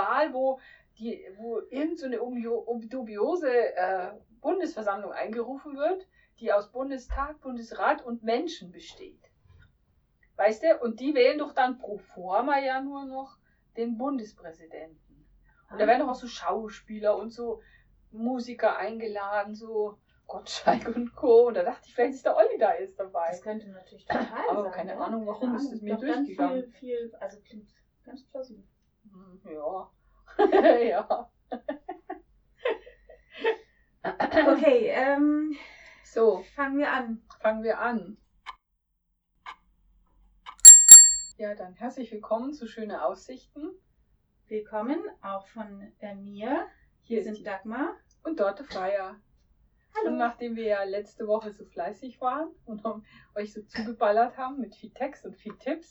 Wahl, wo, die, wo irgendeine so dubiose äh, Bundesversammlung eingerufen wird, die aus Bundestag, Bundesrat und Menschen besteht. Weißt du? Und die wählen doch dann pro forma ja nur noch den Bundespräsidenten. Und da werden doch auch so Schauspieler und so Musiker eingeladen, so Gottschalk und Co. Und da dachte ich, vielleicht ist der Olli da ist dabei. Das könnte natürlich total Aber sein. keine ja. Ahnung, warum ist das mir durchgegangen. Viel, viel, also klingt ganz plausibel. Ja. ja. Okay, ähm, So, fangen wir an. fangen wir an. Ja, dann herzlich willkommen zu Schöne Aussichten. Willkommen auch von äh, mir. Hier sind Dagmar. und Dorte Freier. Und Hallo. nachdem wir ja letzte Woche so fleißig waren und euch so zugeballert haben mit viel Text und viel Tipps,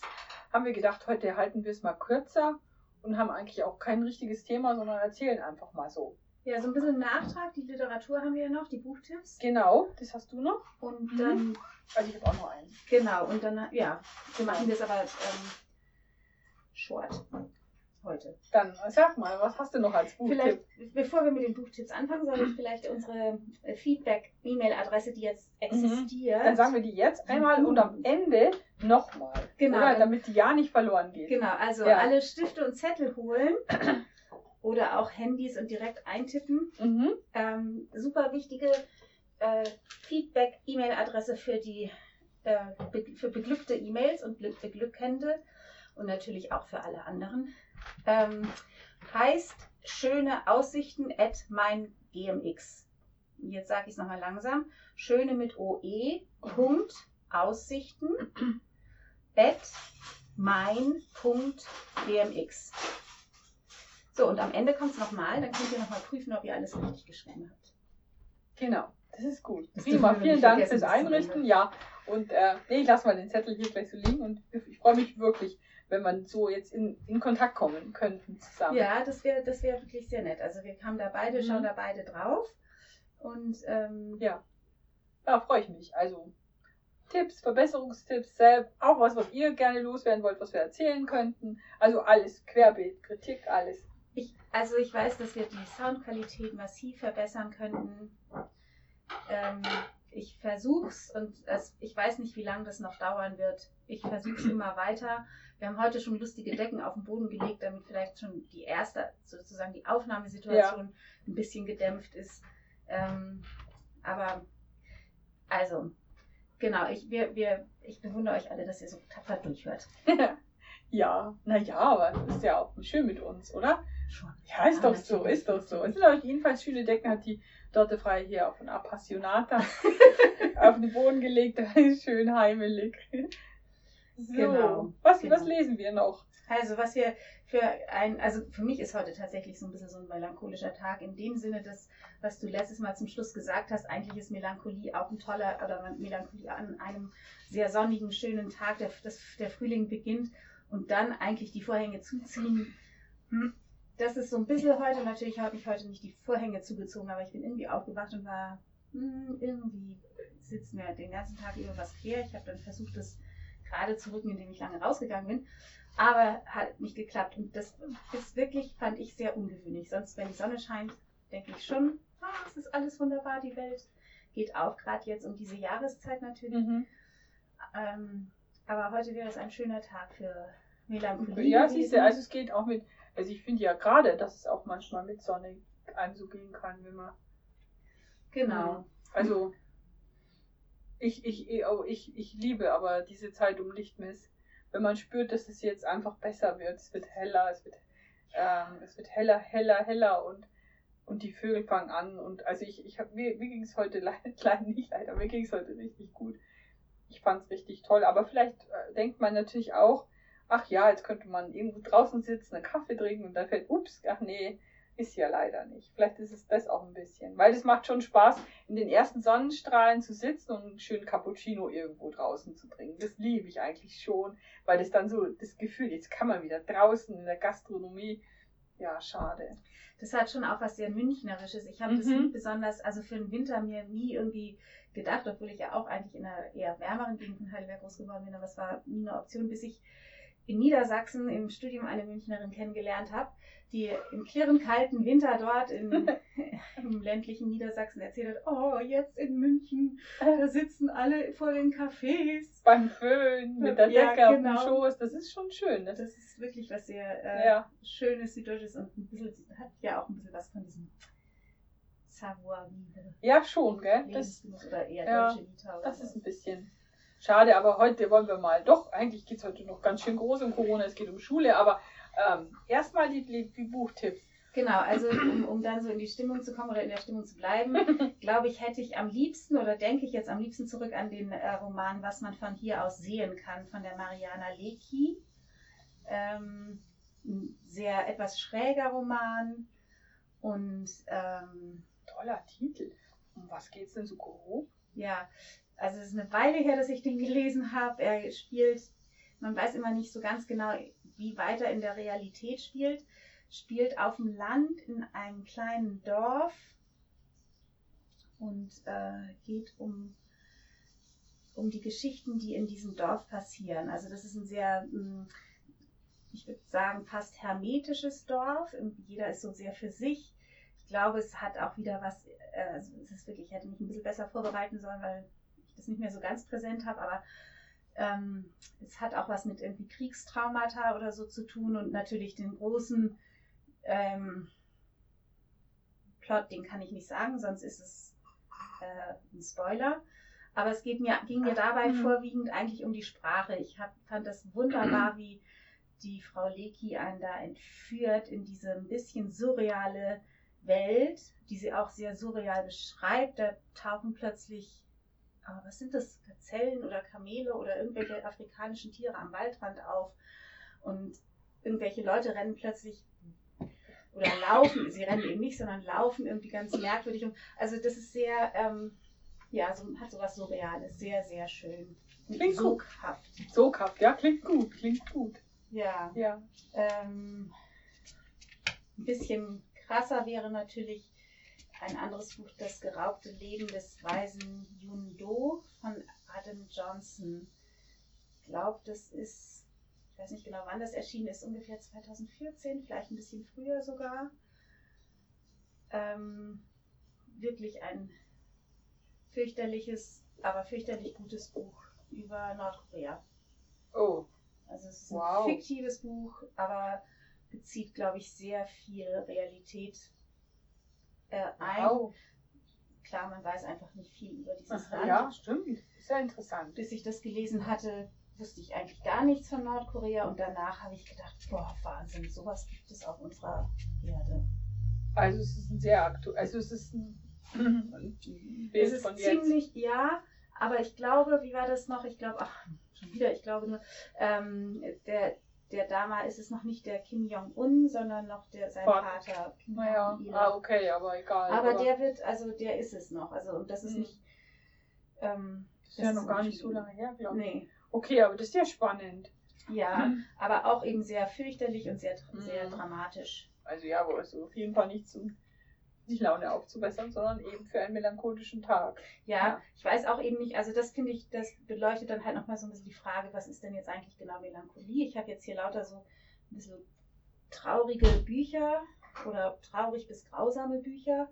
haben wir gedacht, heute halten wir es mal kürzer und haben eigentlich auch kein richtiges Thema, sondern erzählen einfach mal so. Ja, so ein bisschen Nachtrag. Die Literatur haben wir ja noch, die Buchtipps. Genau, das hast du noch. Und Mhm. dann, Also ich habe auch noch einen. genau, und dann, ja, wir machen das aber ähm, short heute. Dann sag mal, was hast du noch als Vielleicht, Buchtipp? bevor wir mit den Buchtipps anfangen, soll ich vielleicht unsere äh, Feedback-E-Mail-Adresse, die jetzt existiert. Mhm. Dann sagen wir die jetzt einmal und am Ende nochmal. Genau, Oder? Damit die ja nicht verloren geht. Genau, also Ja. alle Stifte und Zettel holen oder auch Handys und direkt eintippen. Mhm. Ähm, super wichtige äh, Feedback-E-Mail-Adresse für die äh, be für beglückte E-Mails und be- beglückende und natürlich auch für alle anderen. Ähm, heißt schöne Aussichten at mein GMX. Jetzt sage ich es nochmal langsam. Schöne mit OE. Punkt Aussichten at mein Punkt GMX. So, und am Ende kommt es nochmal, dann könnt ihr nochmal prüfen, ob ihr alles richtig geschrieben habt. Genau, das ist gut. Das Prima, vielen Dank fürs Einrichten. Ja, und äh, nee, ich lasse mal den Zettel hier gleich so liegen und ich freue mich wirklich, wenn man so jetzt in, in Kontakt kommen könnten zusammen. Ja, das wäre das wär wirklich sehr nett. Also wir kamen da beide, Mhm. schauen da beide drauf. Und ähm, Ja, ja freue ich mich. Also Tipps, Verbesserungstipps, selbst, auch was, was ihr gerne loswerden wollt, was wir erzählen könnten. Also alles, Querbeet, Kritik, alles. ich, also ich weiß, dass wir die Soundqualität massiv verbessern könnten. Ähm, ich versuch's und es, ich weiß nicht, wie lange das noch dauern wird. Ich versuch's immer weiter. Wir haben heute schon lustige Decken auf den Boden gelegt, damit vielleicht schon die erste, sozusagen die Aufnahmesituation ein bisschen gedämpft ist. Ähm, aber also, genau, ich, wir, wir, ich bewundere euch alle, dass ihr so tapfer durchhört. ja, naja, aber das ist ja auch schön mit uns, oder? Schon. Ja, ist doch so, ist doch so. Es sind auch jedenfalls schöne Decken, hat die Dorte Frei hier auf ein Appassionata auf den Boden gelegt. Da ist schön heimelig. So, Genau, was, genau. was lesen wir noch? Also was wir für ein, also für mich ist heute tatsächlich so ein bisschen so ein melancholischer Tag in dem Sinne, dass, was du letztes Mal zum Schluss gesagt hast, eigentlich ist Melancholie auch ein toller, oder Melancholie an einem sehr sonnigen, schönen Tag, der, das, der Frühling beginnt und dann eigentlich die Vorhänge zuziehen. Das ist so ein bisschen heute, natürlich habe ich heute nicht die Vorhänge zugezogen, aber ich bin irgendwie aufgewacht und war, hm, irgendwie sitzt mir den ganzen Tag über was quer. Ich habe dann versucht, das gerade zu rücken, indem ich lange rausgegangen bin. Aber hat nicht geklappt. Und das ist wirklich, fand ich, sehr ungewöhnlich. Sonst, wenn die Sonne scheint, denke ich schon, ah, es ist alles wunderbar, die Welt geht auf, gerade jetzt um diese Jahreszeit natürlich. Mhm. Ähm, aber heute wäre es ein schöner Tag für Melancholie. Ja, siehst du, also es geht auch mit, also ich finde ja gerade, dass es auch manchmal mit Sonne einem so gehen kann, wenn man. Genau. Also ich, ich, oh, ich, ich liebe aber diese Zeit um Lichtmess. Wenn man spürt, dass es jetzt einfach besser wird, es wird heller, es wird, ähm, es wird heller, heller, heller und, und die Vögel fangen an. Und also ich, ich habe mir, mir ging es heute leider, leider nicht leider, mir ging es heute richtig gut. Ich fand es richtig toll. Aber vielleicht äh, denkt man natürlich auch, ach ja, jetzt könnte man irgendwo draußen sitzen, einen Kaffee trinken und dann fällt, ups, ach nee, ist ja leider nicht. Vielleicht ist es das auch ein bisschen. Weil es macht schon Spaß, in den ersten Sonnenstrahlen zu sitzen und einen schönen Cappuccino irgendwo draußen zu trinken. Das liebe ich eigentlich schon, weil das dann so das Gefühl, jetzt kann man wieder draußen in der Gastronomie. Ja, schade. Das hat schon auch was sehr Münchnerisches. Ich habe das Mhm. nie besonders, also für den Winter mir nie irgendwie gedacht, obwohl ich ja auch eigentlich in einer eher wärmeren Gegend in Heidelberg groß geworden bin, aber es war nie eine Option, bis ich in Niedersachsen im Studium eine Münchnerin kennengelernt habe, die im klirren kalten Winter dort in, im ländlichen Niedersachsen erzählt hat, oh, jetzt in München, da sitzen alle vor den Cafés. Beim Föhn, mit der Ja, Decke genau. auf dem Schoß, das ist schon schön. Das Das ist wirklich was sehr äh, Ja. Schönes, Süddeutsches und ein bisschen, hat ja auch ein bisschen was von diesem Savoir-vivre. ja, schon, gell? Das, oder eher ja, das ist ein bisschen schade, aber heute wollen wir mal, doch, eigentlich geht es heute noch ganz schön groß um Corona, es geht um Schule, aber ähm, erstmal die, die, die Buchtipps. Genau, also um, um dann so in die Stimmung zu kommen oder in der Stimmung zu bleiben, glaube ich, hätte ich am liebsten oder denke ich jetzt am liebsten zurück an den äh, Roman, was man von hier aus sehen kann, von der Mariana Lecki. Ähm, ein sehr etwas schräger Roman und ähm, Toller Titel. Um was geht's denn so grob? ja, also es ist eine Weile her, dass ich den gelesen habe. Er spielt, man weiß immer nicht so ganz genau, wie weit er in der Realität spielt. Spielt auf dem Land in einem kleinen Dorf und äh, geht um, um die Geschichten, die in diesem Dorf passieren. Also das ist ein sehr, mh, ich würde sagen, fast hermetisches Dorf. Irgendwie Jeder ist so sehr für sich. Ich glaube, es hat auch wieder was, äh, also es ist wirklich, ich hätte mich ein bisschen besser vorbereiten sollen, weil das nicht mehr so ganz präsent habe, aber ähm, es hat auch was mit irgendwie Kriegstraumata oder so zu tun und natürlich den großen ähm, Plot, den kann ich nicht sagen, sonst ist es äh, ein Spoiler. Aber es mir, ging mir dabei Mhm. vorwiegend eigentlich um die Sprache. Ich hab, fand das wunderbar, wie die Frau Leki einen da entführt in diese ein bisschen surreale Welt, die sie auch sehr surreal beschreibt. Da tauchen plötzlich, aber was sind das, Gazellen oder Kamele oder irgendwelche afrikanischen Tiere am Waldrand auf und irgendwelche Leute rennen plötzlich oder laufen, sie rennen eben nicht, sondern laufen irgendwie ganz merkwürdig. Und, also das ist sehr, ähm, ja, so, hat sowas Surreales, sehr, sehr schön. Klingt gut. soghaft. Soghaft, ja, klingt gut, klingt gut. Ja. Ja. Ähm, ein bisschen krasser wäre natürlich ein anderes Buch, Das geraubte Leben des weisen Yun Do von Adam Johnson. Ich glaube, das ist, ich weiß nicht genau, wann das erschienen ist, ungefähr 2014, vielleicht ein bisschen früher sogar. Ähm, wirklich ein fürchterliches, aber fürchterlich gutes Buch über Nordkorea. Oh, Also es ist Wow. ein fiktives Buch, aber bezieht, glaube ich, sehr viel Realität äh, ein. wow. Klar, man weiß einfach nicht viel über dieses Ach, Land. ja, stimmt. Ist ja interessant. Bis ich das gelesen hatte, wusste ich eigentlich gar nichts von Nordkorea und danach habe ich gedacht, boah, Wahnsinn, sowas gibt es auf unserer Erde. Also es ist ein sehr aktuell, also es ist ein, ein Bild es ist von jetzt. ziemlich, ja, aber ich glaube, wie war das noch? Ich glaube, ach, schon wieder, ich glaube nur, ähm, der, der Dama ist es noch nicht der Kim Jong-un, sondern noch der, sein Vater. Vater. Kim Naja, Jong-il. ah, okay, aber egal. Aber der wird, also der ist es noch. Also und das ist Mhm. nicht. Ähm, ist ja das noch gar nicht so lange her, glaube ich. Nee. Okay, aber das ist ja spannend. Ja, aber auch eben sehr fürchterlich und sehr, Mhm. sehr dramatisch. Also ja, aber es ist auf jeden Fall nicht zum nicht Laune aufzubessern, sondern eben für einen melancholischen Tag. Ja, Ja. ich weiß auch eben nicht, also das finde ich, das beleuchtet dann halt nochmal so ein bisschen die Frage, was ist denn jetzt eigentlich genau Melancholie? Ich habe jetzt hier lauter so ein bisschen traurige Bücher oder traurig bis grausame Bücher.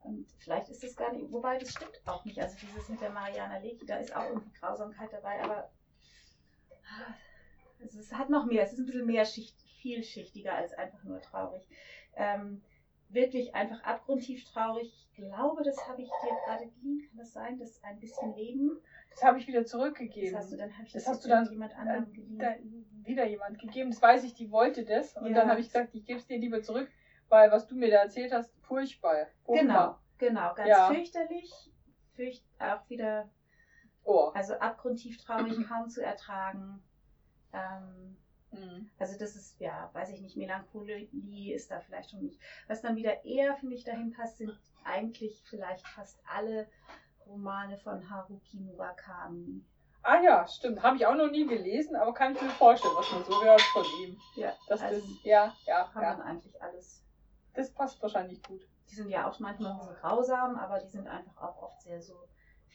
Und vielleicht ist das gar nicht, wobei das stimmt auch nicht. Also dieses mit der Mariana Lecki, da ist auch irgendwie Grausamkeit dabei, aber es hat noch mehr, es ist ein bisschen mehr Schicht, vielschichtiger als einfach nur traurig. Ähm, wirklich einfach abgrundtief traurig. Ich glaube, das habe ich dir gerade geliehen. Kann das sein? Das ein bisschen Leben. Das habe ich wieder Das zurückgegeben. hast du dann, Das das, hast du dann- jemand anderem geliehen. Da, wieder jemand gegeben, das weiß ich, die wollte das. Und Ja. dann habe ich gesagt, ich gebe es dir lieber zurück, weil was du mir da erzählt hast, furchtbar. Genau, furchtbar. genau, ganz Ja. fürchterlich. Fürcht, auch wieder, Oh. also abgrundtief traurig, kaum zu ertragen. Ähm, Mhm. also das ist, ja, weiß ich nicht, Melancholie ist da vielleicht schon nicht. Was dann wieder eher, finde ich, dahin passt, sind eigentlich vielleicht fast alle Romane von Haruki Murakami. Ah ja, stimmt. Habe ich auch noch nie gelesen, aber kann ich mir vorstellen, was man so hört von ihm. Ja, Dass also das, ja, ja, kann ja. man eigentlich alles. Das passt wahrscheinlich gut. Die sind ja auch manchmal ein bisschen grausam, aber die sind einfach auch oft sehr so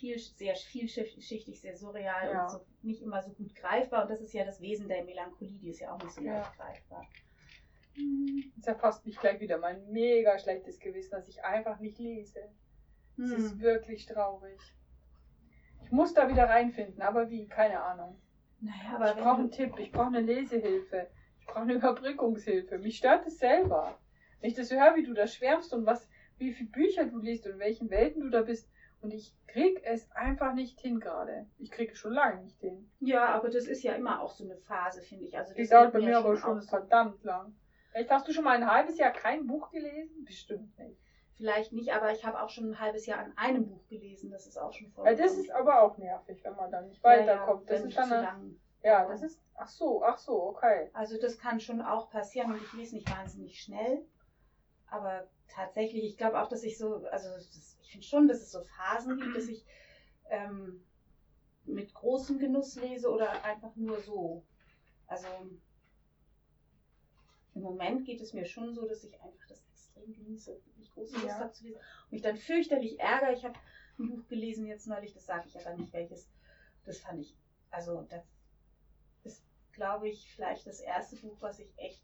viel, sehr vielschichtig, sehr surreal Ja. und so nicht immer so gut greifbar. Und das ist ja das Wesen der Melancholie, die ist ja auch nicht so Ja. leicht greifbar. Jetzt erfasst mich gleich wieder mein mega schlechtes Gewissen, dass ich einfach nicht lese. Es ist Hm. wirklich traurig. Ich muss da wieder reinfinden, aber wie? Keine Ahnung. Naja, aber ich brauche einen Tipp, ich brauche eine Lesehilfe, ich brauche eine Überbrückungshilfe. Mich stört es selber. Wenn ich das so höre, wie du da schwärmst und was, wie viele Bücher du liest und in welchen Welten du da bist. Und ich krieg es einfach nicht hin gerade. Ich kriege es schon lange nicht hin. Ja, aber das ist ja immer auch so eine Phase, finde ich. Also Die das dauert geht bei mir aber auch schon verdammt lang. Echt, hast du schon mal ein halbes Jahr kein Buch gelesen? Bestimmt nicht. Vielleicht nicht, aber ich habe auch schon ein halbes Jahr an einem Buch gelesen. Das ist auch schon voll. Weil das ist aber auch nervig, wenn man dann nicht weiterkommt. das ist dann eine, lang. ja, das ist, ach so, ach so, okay. Also das kann schon auch passieren und ich lese nicht wahnsinnig schnell. Aber tatsächlich, ich glaube auch, dass ich so, also das, finde schon, dass es so Phasen gibt, dass ich ähm, mit großem Genuss lese oder einfach nur so. Also im Moment geht es mir schon so, dass ich einfach das extrem genieße, wirklich große Lust Ja. habe zu lesen. Und mich dann fürchterlich ärgere. Ich habe ein Buch gelesen jetzt neulich, das sage ich aber nicht welches. Das fand ich, also das ist, glaube ich, vielleicht das erste Buch, was ich echt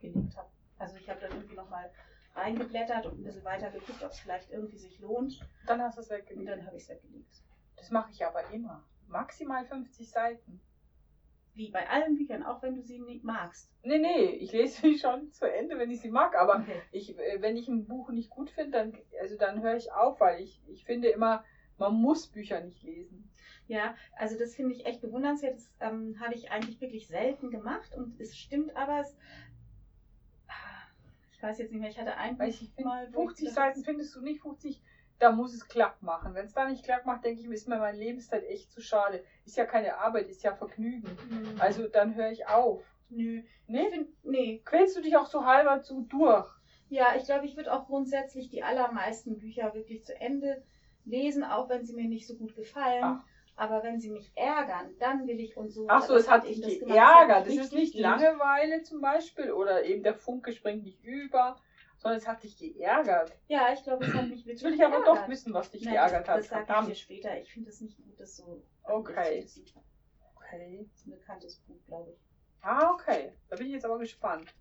geliebt habe. Also ich habe dann irgendwie nochmal reingeblättert und ein bisschen weiter geguckt, ob es vielleicht irgendwie sich lohnt. Dann hast du es Und weggelegt. dann habe ich es weggelegt. Das mache ich aber immer. Maximal 50 Seiten. Wie bei allen Büchern, auch wenn du sie nicht magst. Nee, nee, ich lese sie schon zu Ende, wenn ich sie mag, aber Okay. ich, äh, wenn ich ein Buch nicht gut finde, dann, also dann höre ich auf, weil ich, ich finde immer, man muss Bücher nicht lesen. Ja, also das finde ich echt bewundernswert. Das ähm, habe ich eigentlich wirklich selten gemacht und es stimmt aber, es, ich weiß jetzt nicht mehr, ich hatte ein Weil ich mal, wo ich 50 gedacht- Seiten findest du nicht 50, da muss es klack machen. Wenn es da nicht klack macht, denke ich mir, ist mir meine Lebenszeit echt zu schade. Ist ja keine Arbeit, ist ja Vergnügen. Hm, Also dann höre ich auf. nö. Nee? Find, nee. Quälst du dich auch so halber zu durch? Ja, ich glaube, ich würde auch grundsätzlich die allermeisten Bücher wirklich zu Ende lesen, auch wenn sie mir nicht so gut gefallen. Ach. Aber wenn sie mich ärgern, dann will ich und so. Ach so, das es hat dich das das geärgert. mich Das ist nicht Langeweile zum Beispiel oder eben der Funke springt nicht über, sondern es hat dich geärgert. Ja, ich glaube, es hat mich wirklich Jetzt will ich aber geärgert. doch wissen, was dich Nein, geärgert das, hat. Das sage ich dir später. Ich finde es nicht gut, das so. Okay. Das ist ein- Okay. das ist ein bekanntes Buch, glaube ich. Ah, okay. Da bin ich jetzt aber gespannt.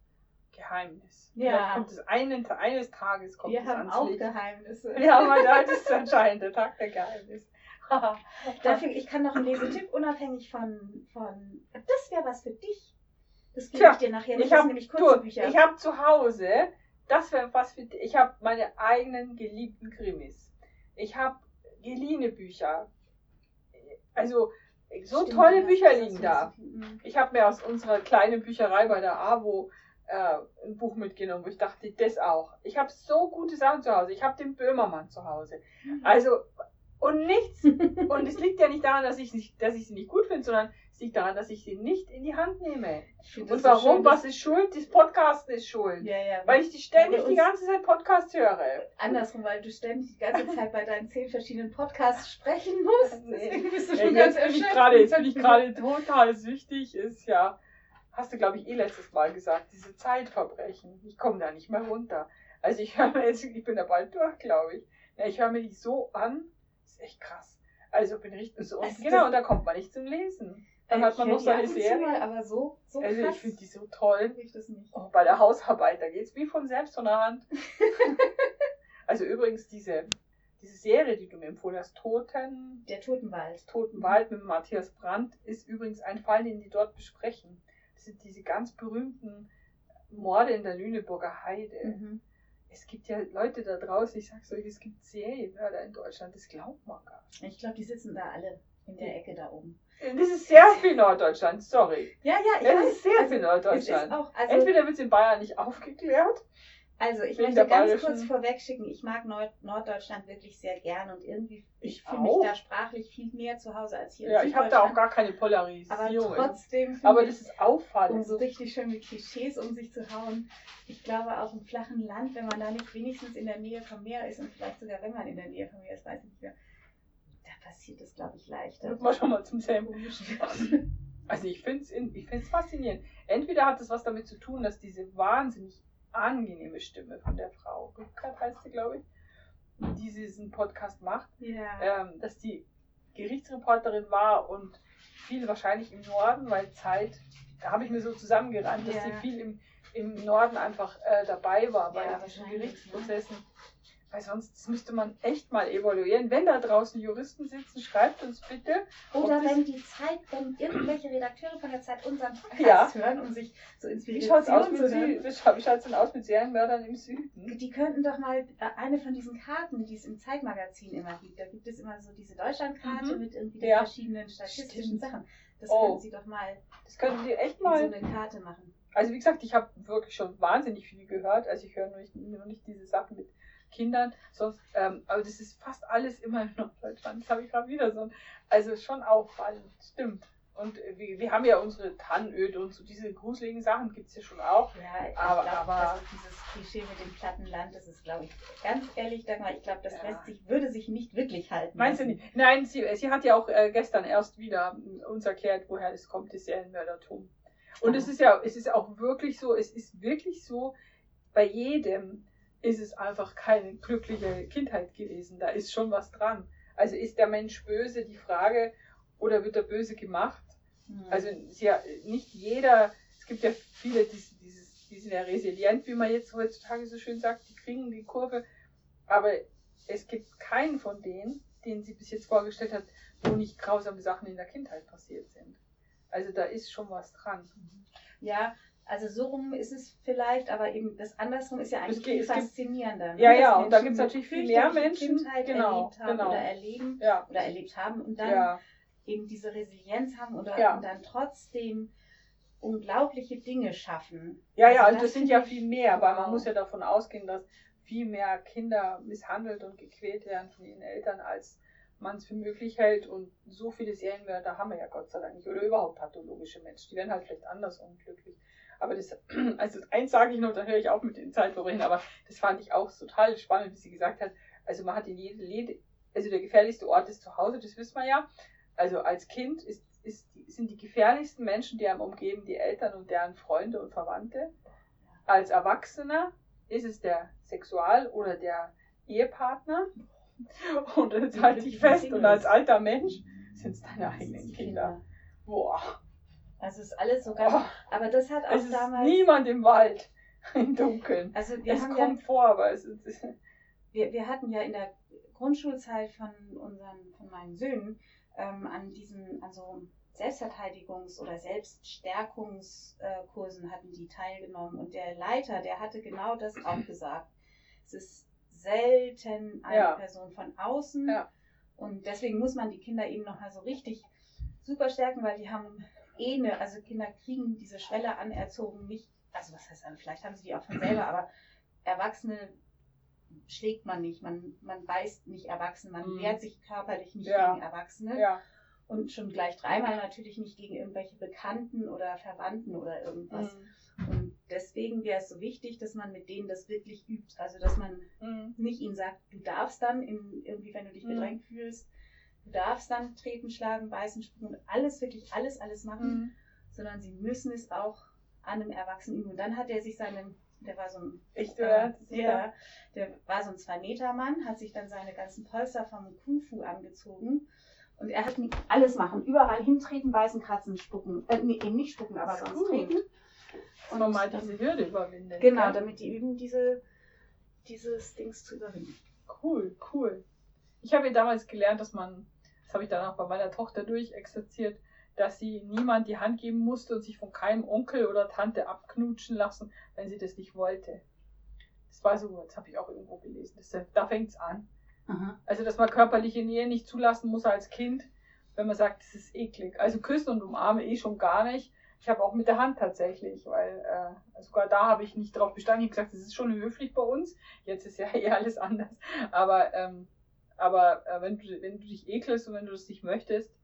Geheimnis. Ja. Vielleicht kommt es einen, eines Tages kommt Wir es haben ans auch Licht. Geheimnisse. Ja, aber heute ist anscheinend der Tag der Geheimnisse. Dafür, ich kann noch einen Lesetipp unabhängig von. von das wäre was für dich. Das gebe ich dir nachher. ich Das nämlich kurze du, Bücher. ich habe zu Hause, das wäre was für ich habe meine eigenen geliebten Krimis. Ich habe geliehene Bücher. Also so Stimmt, tolle Bücher liegen da. Mhm. Ich habe mir aus unserer kleinen Bücherei bei der AWO äh, ein Buch mitgenommen, wo ich dachte, das auch. Ich habe so gute Sachen zu Hause. Ich habe den Böhmermann zu Hause. Also, und nichts. und es liegt ja nicht daran, dass ich, nicht, dass ich sie nicht gut finde, sondern es liegt daran, dass ich sie nicht in die Hand nehme. Und das so warum? schön, Was ist schuld? Das Podcasten ist schuld. Ja, ja. Weil ich die ständig die ganze Zeit Podcast höre. Andersrum, weil du ständig die ganze Zeit bei deinen zehn verschiedenen Podcasts sprechen musst. Deswegen bist du Ja, schon ganz jetzt bin ich erschöpft. gerade, jetzt bin ich gerade total süchtig. Ist ja, hast du glaube ich eh letztes Mal gesagt, diese Zeitverbrechen. Ich komme da nicht mehr runter. Also ich höre mir jetzt, ich bin da bald durch, glaube ich. Ja, ich höre mir die so an, ist echt krass. Also bin ich so und Also genau, und da kommt man nicht zum Lesen. Dann hat man noch seine Serie. Mal, aber so, so Also krass ich finde die so toll. ich das nicht. Oh, bei der Hausarbeit, da geht's wie von selbst von der Hand. also übrigens diese, diese Serie, die du mir empfohlen hast, Toten, Der Totenwald. Toten Wald mit Matthias Brandt, ist übrigens ein Fall, den die dort besprechen. Das sind diese ganz berühmten Morde in der Lüneburger Heide. Mhm. Es gibt ja Leute da draußen, ich sag's euch, es gibt Serienmörder in Deutschland, das glaubt man gar nicht. Ich glaube, die sitzen da alle in der Ecke da oben. Das ist sehr viel Norddeutschland, sorry. Ja, ja, ich Es weiß. ist sehr also, viel Norddeutschland. auch, also, Entweder wird es in Bayern nicht aufgeklärt, also ich möchte ganz kurz vorwegschicken, ich mag Nord Norddeutschland wirklich sehr gern und irgendwie Ich fühle mich da sprachlich viel mehr zu Hause als hier Ja, in ich habe da auch gar keine Aber Polarisierung. trotzdem finde Aber das ist auffallend. um so richtig schön mit Klischees um sich zu hauen. Ich glaube, auch im flachen Land, wenn man da nicht wenigstens in der Nähe vom Meer ist und vielleicht sogar, wenn man in der Nähe vom Meer ist, weiß ich nicht mehr, da passiert es, glaube ich, leichter. Wird man schon mal zum selben. Also ich finde es ich find's faszinierend. Entweder hat es was damit zu tun, dass diese wahnsinnig angenehme Stimme von der Frau, Rückert heißt sie, glaube ich, die diesen Podcast macht, Ja. ähm, dass die Gerichtsreporterin war und viel wahrscheinlich im Norden, weil Zeit, da habe ich mir so zusammengerannt, dass Ja. sie viel im, im Norden einfach äh, dabei war bei Ja, diesen wahrscheinlich, Gerichtsprozessen. Weil sonst müsste man echt mal evaluieren. Wenn da draußen Juristen sitzen, schreibt uns bitte. Oder wenn die Zeit, wenn irgendwelche Redakteure von der Zeit unseren Podcast Ja. hören und sich so Wie inspiriert schaut es aus, mit zu Sü- hören, wie schaut- schaut's denn aus mit Serienmördern im Süden? die könnten doch mal äh, eine von diesen Karten, die es im Zeitmagazin immer gibt, da gibt es immer so diese Deutschlandkarte Mhm. mit irgendwie den Ja. verschiedenen statistischen Stimmt. Sachen. Das Oh. könnten sie doch mal Das könnten die echt in so mal. eine Karte machen. Also wie gesagt, ich habe wirklich schon wahnsinnig viel gehört. Also ich höre nur nicht, nur nicht diese Sachen mit Kindern, sonst, ähm, aber das ist fast alles immer in Norddeutschland. Das habe ich gerade wieder so. Also schon auffallend, stimmt. Und wir, wir haben ja unsere Tannöde und so diese gruseligen Sachen gibt es ja schon auch. Ja, ich Aber- glaube, aber- also dieses Klischee mit dem platten Land, das ist, glaube ich, ganz ehrlich, Dagmar, ich glaube, das Ja. lässt sich, würde sich nicht wirklich halten. Meinst du nicht? Nein, sie, sie hat ja auch äh, gestern erst wieder äh, uns erklärt, woher das kommt, das Serienmördertum. Und Aha. es ist ja, es ist auch wirklich so, es ist wirklich so, bei jedem ist es einfach keine glückliche Kindheit gewesen. Da ist schon was dran. Also ist der Mensch böse, die Frage, oder wird er böse gemacht? Hm. Also ja nicht jeder, es gibt ja viele, die, dieses, die sind ja resilient, wie man jetzt heutzutage so schön sagt, die kriegen die Kurve. Aber es gibt keinen von denen, den sie bis jetzt vorgestellt hat, wo nicht grausame Sachen in der Kindheit passiert sind. Also da ist schon was dran. Ja, also so rum ist es vielleicht, aber eben das andersrum ist ja eigentlich Es gibt- viel es gibt- faszinierender. ne? Ja, ja, und da gibt's eine natürlich viel mehr Menschen, Kindheit genau, erlebt haben genau. oder erleben Ja, oder erlebt haben und dann ja, eben diese Resilienz haben oder Ja. und dann trotzdem unglaubliche Dinge schaffen. ja, ja, Also und das sind ja viel mehr, weil man muss ja davon ausgehen, dass viel mehr Kinder misshandelt und gequält werden von ihren Eltern, als man es für möglich hält. Und so viele Serienmörder haben wir ja Gott sei Dank nicht. Oder überhaupt pathologische Menschen. Die werden halt vielleicht anders unglücklich. Aber das, also eins sage ich noch, dann höre ich auf mit den Zeitverbrechen, aber das fand ich auch total spannend, wie sie gesagt hat. Also man hat in jede, jede also der gefährlichste Ort ist zu Hause, das wissen wir ja. Also als Kind ist, ist, sind die gefährlichsten Menschen, die einem umgeben, die Eltern und deren Freunde und Verwandte. Als Erwachsener ist es der Sexual- oder der Ehepartner. Und jetzt halte ich fest, und als alter Mensch sind es deine eigenen Kinder. Boah. Also ist alles so ganz, Oh, aber das hat auch es ist damals, niemand im Wald im Dunkeln. also wir es haben kommt ja, vor, aber es ist. wir, wir hatten ja in der Grundschulzeit von unseren, von meinen Söhnen ähm, an diesen, also Selbstverteidigungs- oder Selbststärkungskursen hatten die teilgenommen und der Leiter, der hatte genau das auch gesagt. Es ist selten eine Ja. Person von außen Ja. und deswegen muss man die Kinder eben nochmal so richtig super stärken, weil die haben eh eine, also Kinder kriegen diese Schwelle anerzogen, nicht, also was heißt an, vielleicht haben sie die auch von selber, aber Erwachsene schlägt man nicht, man, man beißt nicht Erwachsene, man Mhm. wehrt sich körperlich nicht Ja. gegen Erwachsene Ja. und schon gleich dreimal natürlich nicht gegen irgendwelche Bekannten oder Verwandten oder irgendwas. Mhm. Und deswegen wäre es so wichtig, dass man mit denen das wirklich übt. Also dass man Mhm. nicht ihnen sagt, du darfst dann, in, irgendwie, wenn du dich Mhm. bedrängt fühlst, du darfst dann treten, schlagen, beißen, spucken und alles, wirklich alles, alles machen, Mhm. sondern sie müssen es auch an einem Erwachsenen üben. Und dann hat er sich seinen, der war so ein Echt, äh, oder? ja, der war so ein Zwei-Meter-Mann, hat sich dann seine ganzen Polster vom Kung-Fu angezogen. Und er hat alles machen, überall hintreten, beißen, kratzen, spucken. Äh, nee, eben nicht spucken, aber sonst gut. treten. Und man mal diese Hürde überwindet. Genau, gell? damit die üben, diese, dieses Dings zu überwinden. Cool, cool. Ich habe ja damals gelernt, dass man, das habe ich dann auch bei meiner Tochter durchexerziert, dass sie niemand die Hand geben musste und sich von keinem Onkel oder Tante abknutschen lassen, wenn sie das nicht wollte. Das war so, das habe ich auch irgendwo gelesen. Das, da fängt es an. Also, dass man körperliche Nähe nicht zulassen muss als Kind, wenn man sagt, das ist eklig. Also küssen und umarmen eh schon gar nicht. Ich habe auch mit der Hand tatsächlich, weil äh, sogar da habe ich nicht drauf bestanden. Ich habe gesagt, das ist schon höflich bei uns. Jetzt ist ja eh alles anders. Aber, ähm, aber äh, wenn, du, wenn du dich ekelst und wenn du das nicht möchtest,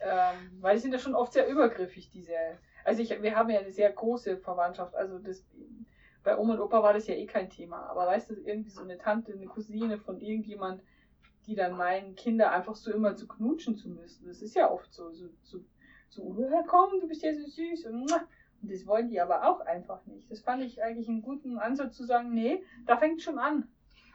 ähm, weil die sind ja schon oft sehr übergriffig, diese. Also ich, wir haben ja eine sehr große Verwandtschaft. Also das, bei Oma und Opa war das ja eh kein Thema. Aber weißt du, irgendwie so eine Tante, eine Cousine von irgendjemand, die dann meinen, Kinder einfach so immer zu knutschen zu müssen. Das ist ja oft so, so, so, so oh, komm, du bist ja so süß und, und das wollen die aber auch einfach nicht. Das fand ich eigentlich einen guten Ansatz zu sagen, nee, da fängt schon an.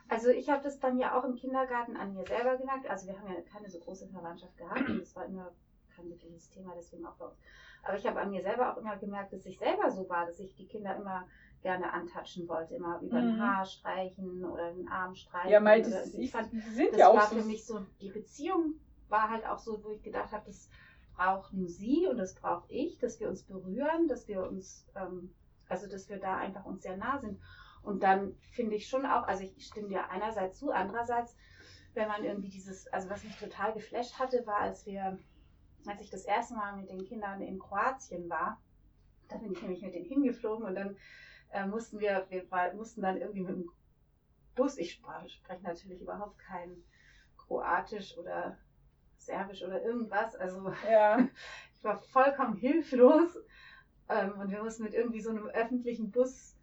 Also ich habe das bei mir auch im Kindergarten an mir selber gemerkt. Also wir haben ja keine so große Verwandtschaft gehabt und das war immer kein wirkliches Thema, deswegen auch bei uns. Aber ich habe an mir selber auch immer gemerkt, dass ich selber so war, dass ich die Kinder immer gerne antatschen wollte, immer über mhm. ein Haar streichen oder den Arm streichen. Ja, meint, das, ich fand, sind das ja auch war so für mich so, die Beziehung war halt auch so, wo ich gedacht habe, das braucht nur sie und das brauche ich, dass wir uns berühren, dass wir uns, ähm, also dass wir da einfach uns sehr nah sind. Und dann finde ich schon auch, also ich stimme dir einerseits zu, andererseits, wenn man irgendwie dieses, also was mich total geflasht hatte, war, als wir, als ich das erste Mal mit den Kindern in Kroatien war, da bin ich nämlich mit denen hingeflogen und dann äh, mussten wir, wir mussten dann irgendwie mit dem Bus, ich spreche natürlich überhaupt kein Kroatisch oder Serbisch oder irgendwas, also ja. ich war vollkommen hilflos ähm, und wir mussten mit irgendwie so einem öffentlichen Bus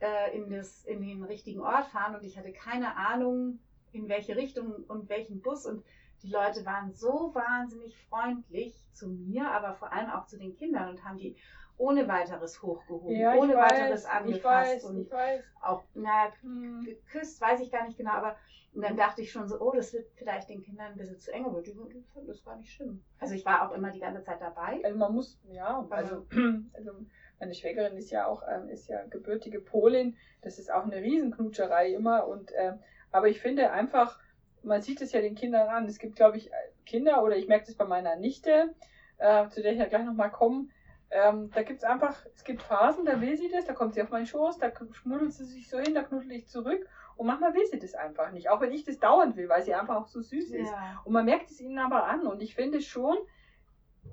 äh, in, das, in den richtigen Ort fahren und ich hatte keine Ahnung, in welche Richtung und welchen Bus und die Leute waren so wahnsinnig freundlich zu mir, aber vor allem auch zu den Kindern und haben die ohne weiteres hochgehoben, ja, ohne weiß, weiteres angefasst ich weiß, und auch na, hm. geküsst, weiß ich gar nicht genau, aber und dann dachte ich schon so, oh, das wird vielleicht den Kindern ein bisschen zu eng, aber die fanden das gar nicht schlimm. Also ich war auch immer die ganze Zeit dabei. Also man muss, ja, also, also meine Schwägerin ist ja auch, ähm, ist ja gebürtige Polin, das ist auch eine Riesenknutscherei immer und ähm, aber ich finde einfach, man sieht es ja den Kindern an, es gibt glaube ich Kinder oder ich merke das bei meiner Nichte, äh, zu der ich ja gleich nochmal komme, ähm, da gibt es einfach, es gibt Phasen, da will sie das, da kommt sie auf meinen Schoß, da knuddelt sie sich so hin, da knuddel ich zurück. Und manchmal will sie das einfach nicht, auch wenn ich das dauernd will, weil sie einfach auch so süß ist. Ja. Und man merkt es ihnen aber an. Und ich finde schon,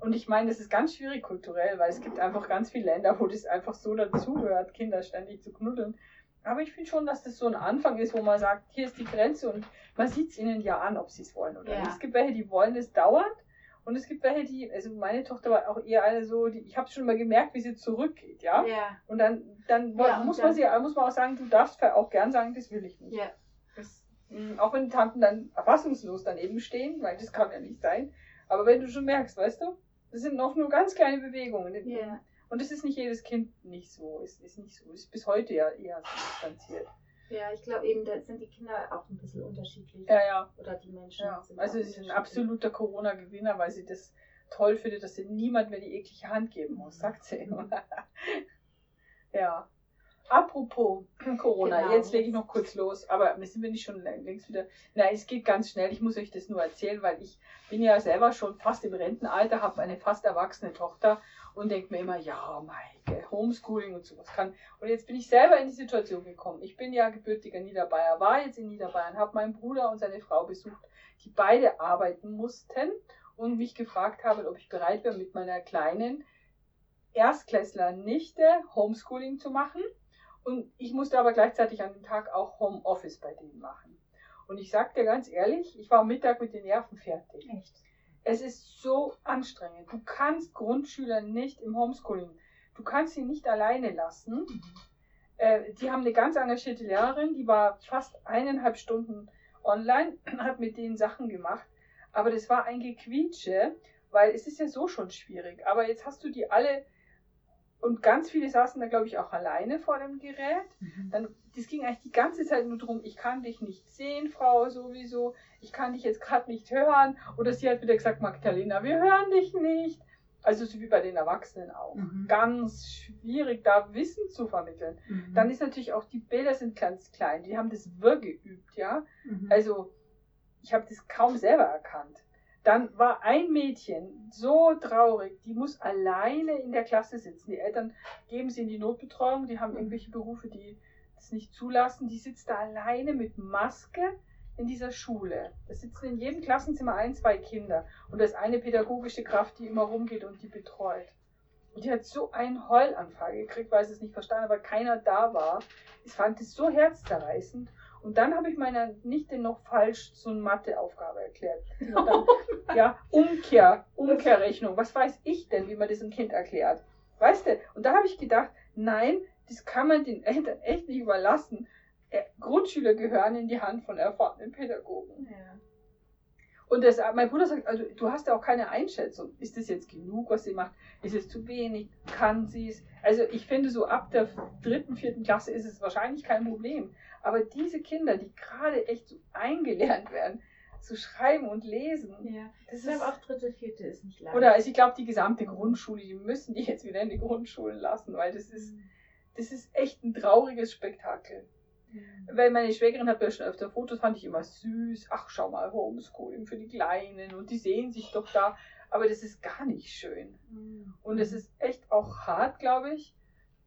und ich meine, das ist ganz schwierig kulturell, weil es gibt einfach ganz viele Länder, wo das einfach so dazugehört, Kinder ständig zu knuddeln. Aber ich finde schon, dass das so ein Anfang ist, wo man sagt, hier ist die Grenze und man sieht es ihnen ja an, ob sie es wollen oder ja. nicht. Es gibt welche, die wollen es dauernd und es gibt welche, die, also meine Tochter war auch eher eine so, die, ich habe schon mal gemerkt, wie sie zurückgeht, ja. ja. Und dann, dann ja, muss man sie, muss man auch sagen, du darfst auch gern sagen, das will ich nicht. Ja. Das, mh, auch wenn die Tanten dann erfassungslos daneben stehen, weil das kann ja nicht sein. Aber wenn du schon merkst, weißt du, das sind noch nur ganz kleine Bewegungen. Ja. Und das ist nicht jedes Kind nicht so, ist, ist nicht so, ist bis heute ja eher so distanziert. Ja, ich glaube eben, da sind die Kinder auch ein bisschen unterschiedlich. Ja, ja. Oder die Menschen. Ja. also sie sind ein absoluter Corona-Gewinner, weil sie das toll findet, dass sie niemand mehr die eklige Hand geben muss, sagt sie immer. ja. Apropos Corona, genau. jetzt lege ich noch kurz los, aber wir sind wir nicht schon längst wieder. Nein, es geht ganz schnell. Ich muss euch das nur erzählen, weil ich bin ja selber schon fast im Rentenalter, habe eine fast erwachsene Tochter und denke mir immer, ja, Maike, Homeschooling und sowas kann. Und jetzt bin ich selber in die Situation gekommen. Ich bin ja gebürtiger Niederbayer, war jetzt in Niederbayern, habe meinen Bruder und seine Frau besucht, die beide arbeiten mussten und mich gefragt haben, ob ich bereit wäre, mit meiner kleinen Erstklässler Nichte Homeschooling zu machen. Und ich musste aber gleichzeitig an dem Tag auch Homeoffice bei denen machen. Und ich sag dir ganz ehrlich, ich war am Mittag mit den Nerven fertig. Echt? Es ist so anstrengend. Du kannst Grundschüler nicht im Homeschooling, du kannst sie nicht alleine lassen. Mhm. Äh, die haben eine ganz engagierte Lehrerin, die war fast eineinhalb Stunden online, hat mit denen Sachen gemacht. Aber das war ein Gequietsche, weil es ist ja so schon schwierig. Aber jetzt hast du die alle und ganz viele saßen da, glaube ich, auch alleine vor dem Gerät. Mhm. Dann, das ging eigentlich die ganze Zeit nur darum, ich kann dich nicht sehen, Frau, sowieso. Ich kann dich jetzt gerade nicht hören. Oder sie hat wieder gesagt, Magdalena, wir hören dich nicht. Also so wie bei den Erwachsenen auch. Mhm. Ganz schwierig, da Wissen zu vermitteln. Mhm. Dann ist natürlich auch, die Bilder sind ganz klein. Die haben das Wirr geübt, ja. Mhm. Also ich habe das kaum selber erkannt. Dann war ein Mädchen so traurig, die muss alleine in der Klasse sitzen. Die Eltern geben sie in die Notbetreuung, die haben irgendwelche Berufe, die das nicht zulassen. Die sitzt da alleine mit Maske in dieser Schule. Da sitzen in jedem Klassenzimmer ein, zwei Kinder. Und da ist eine pädagogische Kraft, die immer rumgeht und die betreut. Und die hat so einen Heulanfall gekriegt, weil sie es nicht verstanden hat, weil keiner da war. Ich fand es so herzzerreißend. Und dann habe ich meiner Nichte noch falsch so eine Matheaufgabe erklärt. Dann, ja, Umkehr, Umkehrrechnung. Was weiß ich denn, wie man das einem Kind erklärt? Weißt du? Und da habe ich gedacht, nein, das kann man den Eltern echt nicht überlassen. Grundschüler gehören in die Hand von erfahrenen Pädagogen. Ja. Und das, mein Bruder sagt, also du hast ja auch keine Einschätzung. Ist das jetzt genug, was sie macht? Ist es zu wenig? Kann sie es? Also ich finde, so ab der dritten, vierten Klasse ist es wahrscheinlich kein Problem. Aber diese Kinder, die gerade echt so eingelernt werden, zu schreiben und lesen. Ja, das ich glaube auch dritte, vierte ist nicht leicht. Oder also ich glaube, die gesamte Grundschule, die müssen die jetzt wieder in die Grundschulen lassen, weil das ist, mhm. das ist echt ein trauriges Spektakel. Mhm. Weil meine Schwägerin hat ja schon öfter Fotos, fand ich immer süß. Ach, schau mal, Homeschooling für die Kleinen und die sehen sich doch da. Aber das ist gar nicht schön. Mhm. Und es ist echt auch hart, glaube ich.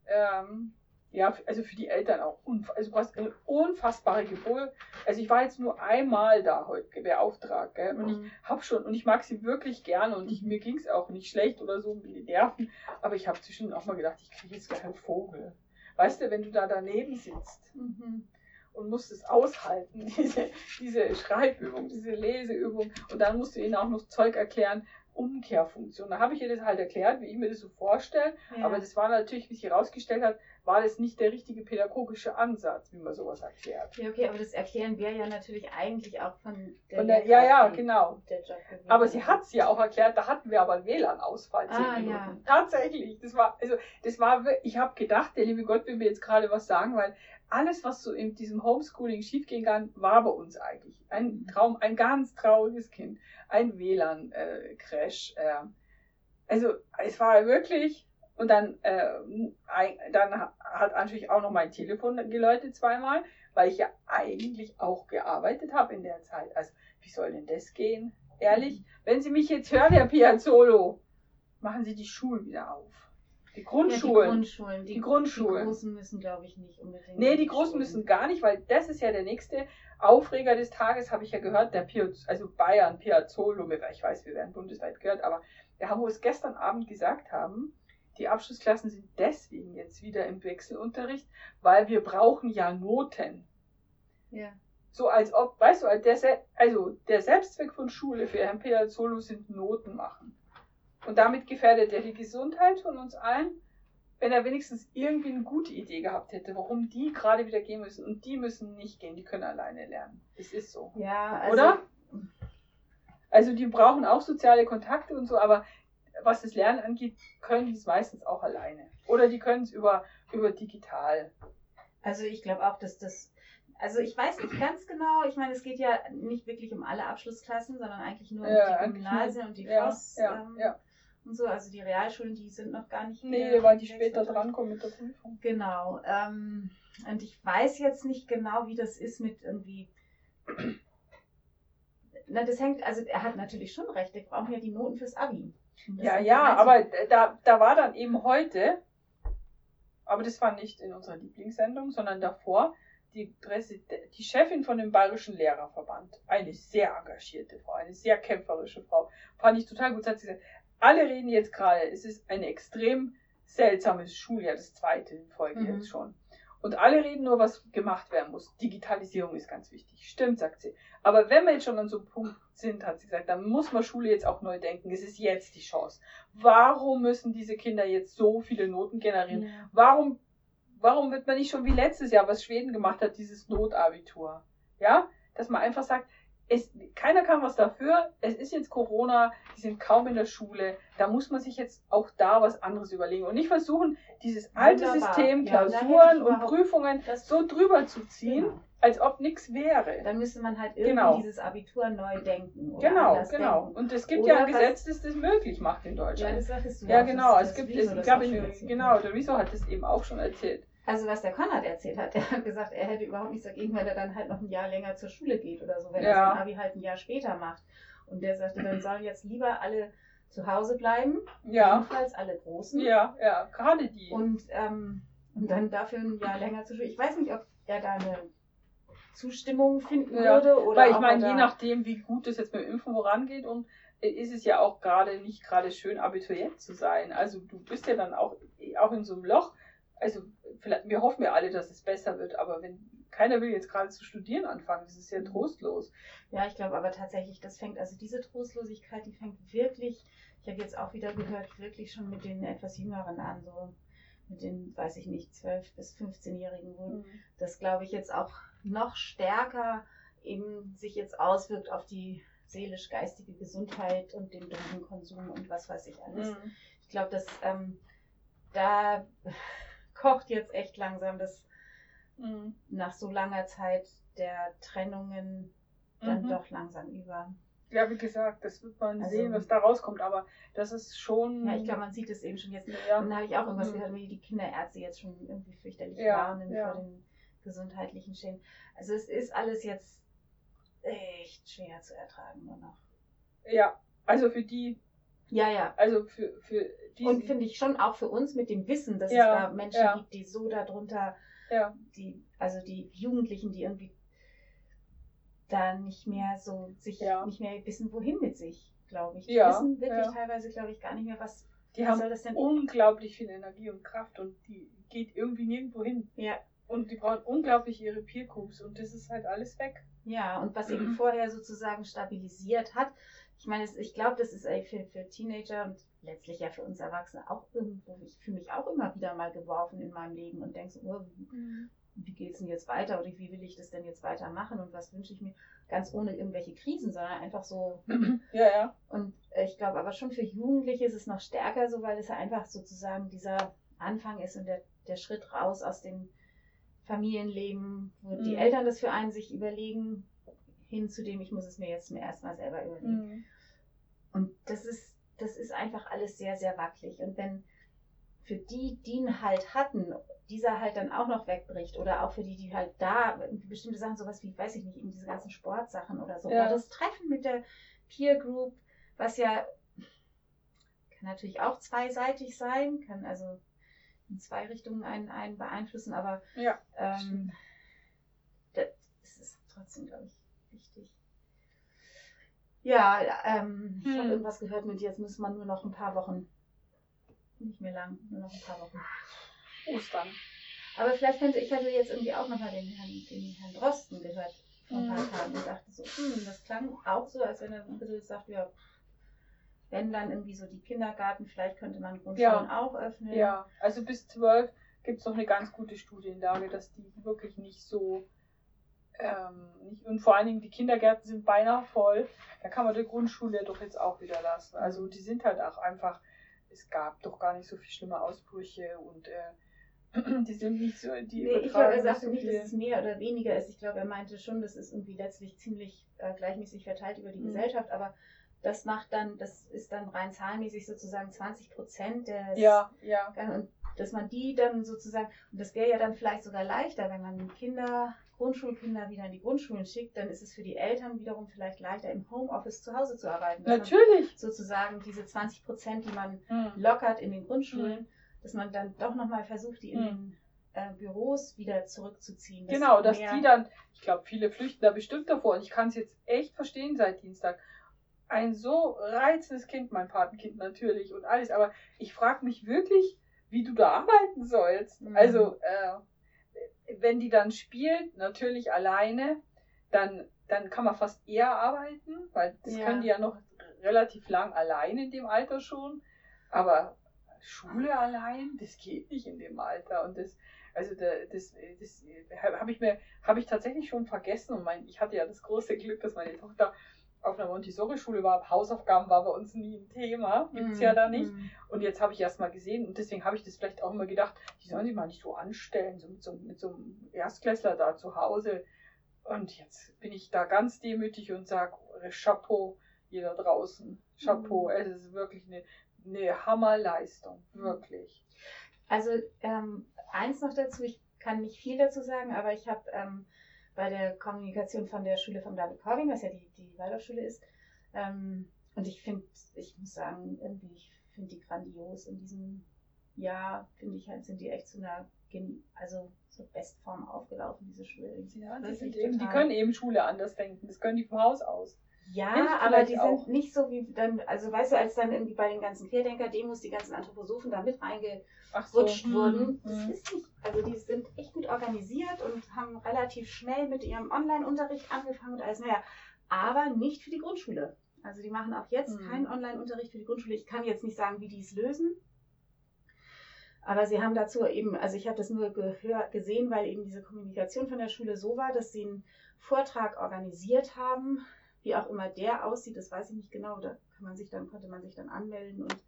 Ähm, ja, also für die Eltern auch. Also du hast eine unfassbare Geburt. Also ich war jetzt nur einmal da heute beauftragt. Gell? Und mhm. ich habe schon, und ich mag sie wirklich gerne und ich, mir ging es auch nicht schlecht oder so mit den Nerven. Aber ich habe zwischendurch auch mal gedacht, ich kriege jetzt keinen Vogel. Weißt du, wenn du da daneben sitzt mhm. und musst es aushalten, diese, diese Schreibübung, diese Leseübung, und dann musst du ihnen auch noch Zeug erklären, Umkehrfunktion. Da habe ich ihr das halt erklärt, wie ich mir das so vorstelle. Ja. Aber das war natürlich, wie sich herausgestellt hat, war das nicht der richtige pädagogische Ansatz, wie man sowas erklärt. Ja, okay, aber das erklären wir ja natürlich eigentlich auch von der, von der Ja, ja, genau. aber sie hat es ja auch erklärt, da hatten wir aber einen WLAN-Ausfall. Ah, ja. Tatsächlich. Das war, also, das war, ich habe gedacht, der liebe Gott will mir jetzt gerade was sagen, weil alles, was so in diesem Homeschooling schiefgehen kann, war bei uns eigentlich. Ein mhm. Traum, ein ganz trauriges Kind. Ein WLAN-Crash. Äh, äh, also, es war wirklich, und dann, äh, dann hat natürlich auch noch mein Telefon geläutet zweimal, weil ich ja eigentlich auch gearbeitet habe in der Zeit. Also, wie soll denn das gehen? Ehrlich, wenn Sie mich jetzt hören, Herr Piazzolo, machen Sie die Schulen wieder auf. Die Grundschulen. Ja, die Grundschulen. Die, die, Grundschulen. Die Großen müssen, glaube ich, nicht unbedingt. Nee, die Großen Schulen. müssen gar nicht, weil das ist ja der nächste Aufreger des Tages, habe ich ja gehört, der Piaz also Bayern, Piazzolo, ich weiß, wir werden bundesweit gehört, aber wir haben es gestern Abend gesagt haben, die Abschlussklassen sind deswegen jetzt wieder im Wechselunterricht, weil wir brauchen ja Noten. Ja. So als ob, weißt du, der, also der Selbstzweck von Schule für Herrn Piazzolo sind Noten machen. Und damit gefährdet er die Gesundheit von uns allen, wenn er wenigstens irgendwie eine gute Idee gehabt hätte, warum die gerade wieder gehen müssen. Und die müssen nicht gehen, die können alleine lernen. Es ist so. Ja, also, Oder? Also die brauchen auch soziale Kontakte und so, aber was das Lernen angeht, können die es meistens auch alleine. Oder die können es über, über digital. Also ich glaube auch, dass das, also ich weiß nicht ganz genau, ich meine, es geht ja nicht wirklich um alle Abschlussklassen, sondern eigentlich nur um ja, die Gymnasien und die Voss ja, ähm, ja, und so. Also die Realschulen, die sind noch gar nicht. Nee, weil die später drankommen mit der Prüfung. Genau. Ähm, und ich weiß jetzt nicht genau, wie das ist mit irgendwie. Na, das hängt, also er hat natürlich schon recht, wir brauchen ja die Noten fürs Abi. Ja, ja, aber da, da war dann eben heute, aber das war nicht in unserer Lieblingssendung, sondern davor, die, die Chefin von dem Bayerischen Lehrerverband, eine sehr engagierte Frau, eine sehr kämpferische Frau, fand ich total gut. Hat sie gesagt, alle reden jetzt gerade, es ist ein extrem seltsames Schuljahr, das zweite in Folge mhm. jetzt schon. Und alle reden nur, was gemacht werden muss. Digitalisierung ist ganz wichtig. Stimmt, sagt sie. Aber wenn wir jetzt schon an so einem Punkt sind, hat sie gesagt, dann muss man Schule jetzt auch neu denken. Es ist jetzt die Chance. Warum müssen diese Kinder jetzt so viele Noten generieren? Ja. Warum, warum wird man nicht schon wie letztes Jahr, was Schweden gemacht hat, dieses Notabitur? Ja? Dass man einfach sagt, es, keiner kann was dafür. Es ist jetzt Corona, die sind kaum in der Schule. Da muss man sich jetzt auch da was anderes überlegen und nicht versuchen, dieses alte Wunderbar. System, Klausuren ja, und Prüfungen so drüber zu ziehen, genau. als ob nichts wäre. Dann müsste man halt irgendwie genau. dieses Abitur neu denken. genau, genau. Denken. Und es gibt oder ja ein Gesetz, das das möglich macht in Deutschland. Ja, das sagst du. Ja, genau. Es gibt, es, ich glaube, genau, der Riso hat das eben auch schon erzählt. Also was der Konrad erzählt hat, der hat gesagt, er hätte überhaupt nichts dagegen, wenn er dann halt noch ein Jahr länger zur Schule geht oder so, wenn ja. er sein Abi halt ein Jahr später macht. Und der sagte, dann sollen jetzt lieber alle zu Hause bleiben, ja. jedenfalls alle Großen. Ja, ja, gerade die. Und, ähm, und dann dafür ein Jahr länger zur Schule. Ich weiß nicht, ob er da eine Zustimmung finden ja, würde. Oder weil ich meine, je nachdem, wie gut es jetzt mit dem Impfen vorangeht und ist es ja auch gerade nicht gerade schön, Abiturient zu sein. Also du bist ja dann auch, auch in so einem Loch. Also vielleicht, wir hoffen ja alle, dass es besser wird, aber wenn keiner will jetzt gerade zu studieren anfangen, das ist ja trostlos. Ja, ich glaube aber tatsächlich, das fängt, also diese Trostlosigkeit, die fängt wirklich, ich habe jetzt auch wieder gehört, wirklich schon mit den etwas Jüngeren an, so mit den, weiß ich nicht, 12- bis 15-Jährigen, wo mhm. das, glaube ich, jetzt auch noch stärker eben sich jetzt auswirkt auf die seelisch-geistige Gesundheit und den Drogenkonsum und was weiß ich alles. Mhm. Ich glaube, dass ähm, da kocht jetzt echt langsam das mhm. nach so langer Zeit der Trennungen dann mhm. doch langsam über. Ja, wie gesagt, das wird man also, sehen, was da rauskommt, aber das ist schon. Ja, ich glaube, man sieht es eben schon jetzt. Ja. Und dann habe ich auch irgendwas mhm. gehört, wie die Kinderärzte jetzt schon irgendwie fürchterlich ja, warnen ja. vor den gesundheitlichen Schäden. Also es ist alles jetzt echt schwer zu ertragen nur noch. Ja, also für die. Ja, ja. Also für, für die. Und finde ich schon auch für uns mit dem Wissen, dass ja, es da Menschen ja. gibt, die so darunter, ja. die, also die Jugendlichen, die irgendwie da nicht mehr so sich nicht mehr wissen, wohin mit sich, glaube ich. Die ja, wissen wirklich teilweise, glaube ich, gar nicht mehr, was, die was haben soll das denn unglaublich viel Energie und Kraft und die geht irgendwie nirgendwo hin. Ja. Und die brauchen unglaublich ihre Peer Groups und das ist halt alles weg. Ja, und was eben vorher sozusagen stabilisiert hat. Ich meine, ich glaube, das ist für, für Teenager und letztlich ja für uns Erwachsene auch irgendwo, ich fühle mich auch immer wieder mal geworfen in meinem Leben und denke so, oh, mhm wie geht es denn jetzt weiter oder wie will ich das denn jetzt weitermachen und was wünsche ich mir, ganz ohne irgendwelche Krisen, sondern einfach so. Ja, ja. Und ich glaube aber schon für Jugendliche ist es noch stärker so, weil es ja einfach sozusagen dieser Anfang ist und der, der Schritt raus aus dem Familienleben, wo mhm. die Eltern das für einen sich überlegen, hin zu dem, ich muss es mir jetzt mir erstmal selber überlegen. Mhm. Und das ist, das ist einfach alles sehr, sehr wackelig. Und wenn für die, die ihn halt hatten, dieser halt dann auch noch wegbricht oder auch für die, die halt da bestimmte Sachen, sowas wie, weiß ich nicht, eben diese ganzen Sportsachen oder so. Ja. Oder das Treffen mit der Peer Group, was ja kann natürlich auch zweiseitig sein, kann also in zwei Richtungen einen, einen beeinflussen, aber ja, ähm, das ist trotzdem, glaube ich, wichtig. Ja, ähm, hm. ich habe irgendwas gehört mit, jetzt muss man nur noch ein paar Wochen nicht mehr lang, nur noch ein paar Wochen. Ostern. Aber vielleicht könnte ich hatte jetzt irgendwie auch nochmal den Herrn, den Herrn Drosten gehört vor ein paar mhm. Tagen und dachte so, hm, das klang auch so, als wenn er ein bisschen sagt, ja, wenn dann irgendwie so die Kindergarten, vielleicht könnte man Grundschulen ja. auch öffnen. Ja, also bis zwölf gibt es noch eine ganz gute Studienlage, dass die wirklich nicht so ähm, und vor allen Dingen die Kindergärten sind beinahe voll. Da kann man die Grundschule doch jetzt auch wieder lassen. Also die sind halt auch einfach es gab doch gar nicht so viel schlimme Ausbrüche und äh, die sind nicht so, die nee, Ich glaube, er sagte so nicht, dass es mehr oder weniger ist. Ich glaube, er meinte schon, das ist irgendwie letztlich ziemlich äh, gleichmäßig verteilt über die mhm. Gesellschaft, aber das macht dann, das ist dann rein zahlenmäßig sozusagen 20 Prozent der. Ja, ja. Und dass man die dann sozusagen, und das wäre ja dann vielleicht sogar leichter, wenn man Kinder Grundschulkinder wieder in die Grundschulen schickt, dann ist es für die Eltern wiederum vielleicht leichter, im Homeoffice zu Hause zu arbeiten. Natürlich. Sozusagen diese 20 Prozent, die man mhm. lockert in den Grundschulen, mhm. dass man dann doch nochmal versucht, die in mhm. den äh, Büros wieder zurückzuziehen. Dass genau, dass die dann, ich glaube, viele flüchten da bestimmt davor und ich kann es jetzt echt verstehen seit Dienstag. Ein so reizendes Kind, mein Patenkind natürlich und alles, aber ich frage mich wirklich, wie du da arbeiten sollst. Mhm. Also, äh, wenn die dann spielt, natürlich alleine, dann, dann kann man fast eher arbeiten, weil das ja. können die ja noch relativ lang allein in dem Alter schon. Aber Schule allein, das geht nicht in dem Alter. Und das, also das, das, das habe ich mir, habe ich tatsächlich schon vergessen. Und mein, ich hatte ja das große Glück, dass meine Tochter auf einer Montessori-Schule war, Hausaufgaben war bei uns nie ein Thema, gibt es mm, ja da nicht. Mm. Und jetzt habe ich erst mal gesehen und deswegen habe ich das vielleicht auch immer gedacht, die sollen sich mal nicht so anstellen, so mit, so mit so einem Erstklässler da zu Hause. Und jetzt bin ich da ganz demütig und sage, Chapeau, jeder draußen, Chapeau, mm. es ist wirklich eine, eine Hammerleistung, wirklich. Also ähm, eins noch dazu, ich kann nicht viel dazu sagen, aber ich habe ähm, bei der Kommunikation von der Schule von David Corbin, was ja die, die Waldorfschule ist. Ähm, und ich finde, ich muss sagen, irgendwie, ich finde die grandios. In diesem Jahr, finde ich halt, sind die echt zu einer, also zur Bestform aufgelaufen, diese Schule. Ja, die, sind eben, die können eben Schule anders denken. Das können die vom Haus aus. Ja, aber die auch. sind nicht so wie dann, also weißt du, als dann irgendwie bei den ganzen Querdenker-Demos die ganzen Anthroposophen da mit reingerutscht so. wurden. Das mhm. ist nicht, also die sind echt gut organisiert und haben relativ schnell mit ihrem Online-Unterricht angefangen und alles, naja, aber nicht für die Grundschule. Also die machen auch jetzt mhm. keinen Online-Unterricht für die Grundschule. Ich kann jetzt nicht sagen, wie die es lösen. Aber sie haben dazu eben, also ich habe das nur gehör, gesehen, weil eben diese Kommunikation von der Schule so war, dass sie einen Vortrag organisiert haben wie auch immer der aussieht, das weiß ich nicht genau. Da kann man sich dann, konnte man sich dann anmelden und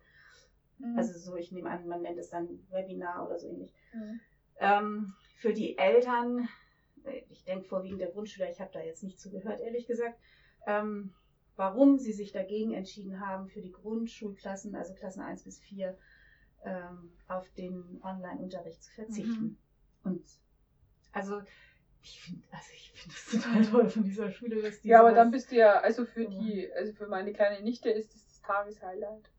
mhm. also so, ich nehme an, man nennt es dann Webinar oder so ähnlich. Mhm. Ähm, für die Eltern, äh, ich denke vorwiegend der Grundschüler, ich habe da jetzt nicht zugehört, ehrlich gesagt, ähm, warum sie sich dagegen entschieden haben, für die Grundschulklassen, also Klassen 1 bis 4, ähm, auf den Online-Unterricht zu verzichten. Mhm. Und also ich finde also ich finde das total toll von dieser Schule, dass die Ja, aber dann bist du ja, also für die, also für meine kleine Nichte ist das das Tageshighlight.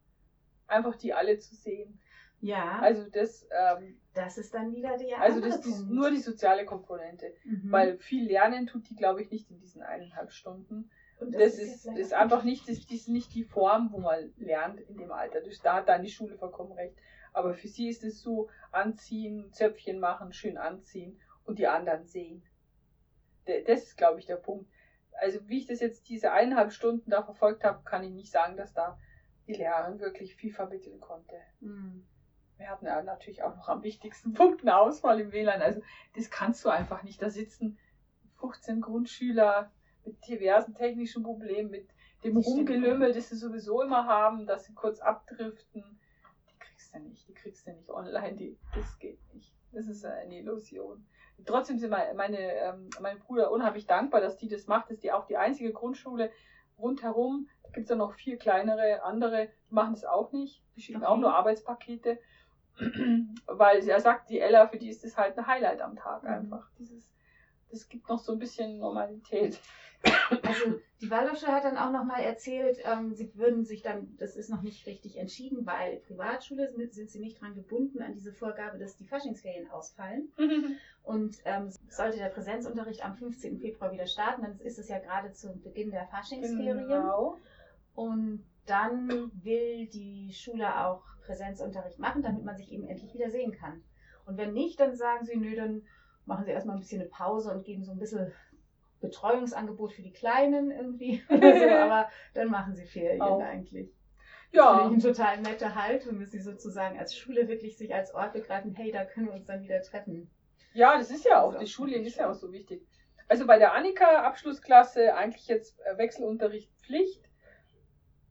Einfach die alle zu sehen. Ja. Also das, ähm, das ist dann wieder die Also das ist nur die soziale Komponente. Mhm. Weil viel lernen tut die, glaube ich, nicht in diesen eineinhalb Stunden. Und das, das ist, ist, ist einfach nicht, das ist nicht die Form, wo man lernt in dem Alter. Das, da hat dann die Schule vollkommen recht. Aber für sie ist es so, anziehen, Zöpfchen machen, schön anziehen und die anderen sehen. Das ist, glaube ich, der Punkt. Also wie ich das jetzt diese eineinhalb Stunden da verfolgt habe, kann ich nicht sagen, dass da die Lehrerin wirklich viel vermitteln konnte. Mhm. Wir hatten ja natürlich auch noch am wichtigsten Punkt eine Auswahl im WLAN. Also das kannst du einfach nicht. Da sitzen 15 Grundschüler mit diversen technischen Problemen, mit dem Rumgelümmel, das sie sowieso immer haben, dass sie kurz abdriften kriegst du nicht, die kriegst du nicht online, die, das geht nicht. Das ist eine Illusion. Trotzdem sind meine, meine, ähm, mein Bruder unheimlich dankbar, dass die das macht. Das ist die auch die einzige Grundschule rundherum. Da gibt es ja noch vier kleinere andere, die machen das auch nicht. Die schicken okay. auch nur Arbeitspakete. Weil er sagt, die Ella, für die ist das halt ein Highlight am Tag mhm. einfach. Dieses, das gibt noch so ein bisschen Normalität. Also die Waldorfschule hat dann auch nochmal erzählt, ähm, sie würden sich dann, das ist noch nicht richtig entschieden, weil Privatschule sind, sind sie nicht dran gebunden an diese Vorgabe, dass die Faschingsferien ausfallen. Und ähm, sollte der Präsenzunterricht am 15. Februar wieder starten, dann ist es ja gerade zu Beginn der Faschingsferien. Genau. Und dann will die Schule auch Präsenzunterricht machen, damit man sich eben endlich wieder sehen kann. Und wenn nicht, dann sagen sie, nö, dann machen sie erstmal ein bisschen eine Pause und geben so ein bisschen Betreuungsangebot für die Kleinen irgendwie. so, aber dann machen sie Ferien Auch. eigentlich. Ja. Das ich eine total nette Haltung, dass sie sozusagen als Schule wirklich sich als Ort begreifen, hey, da können wir uns dann wieder treffen. Ja, das ist ja auch, die Schule ist ja auch so wichtig. Also bei der Annika Abschlussklasse eigentlich jetzt äh, Wechselunterricht Pflicht.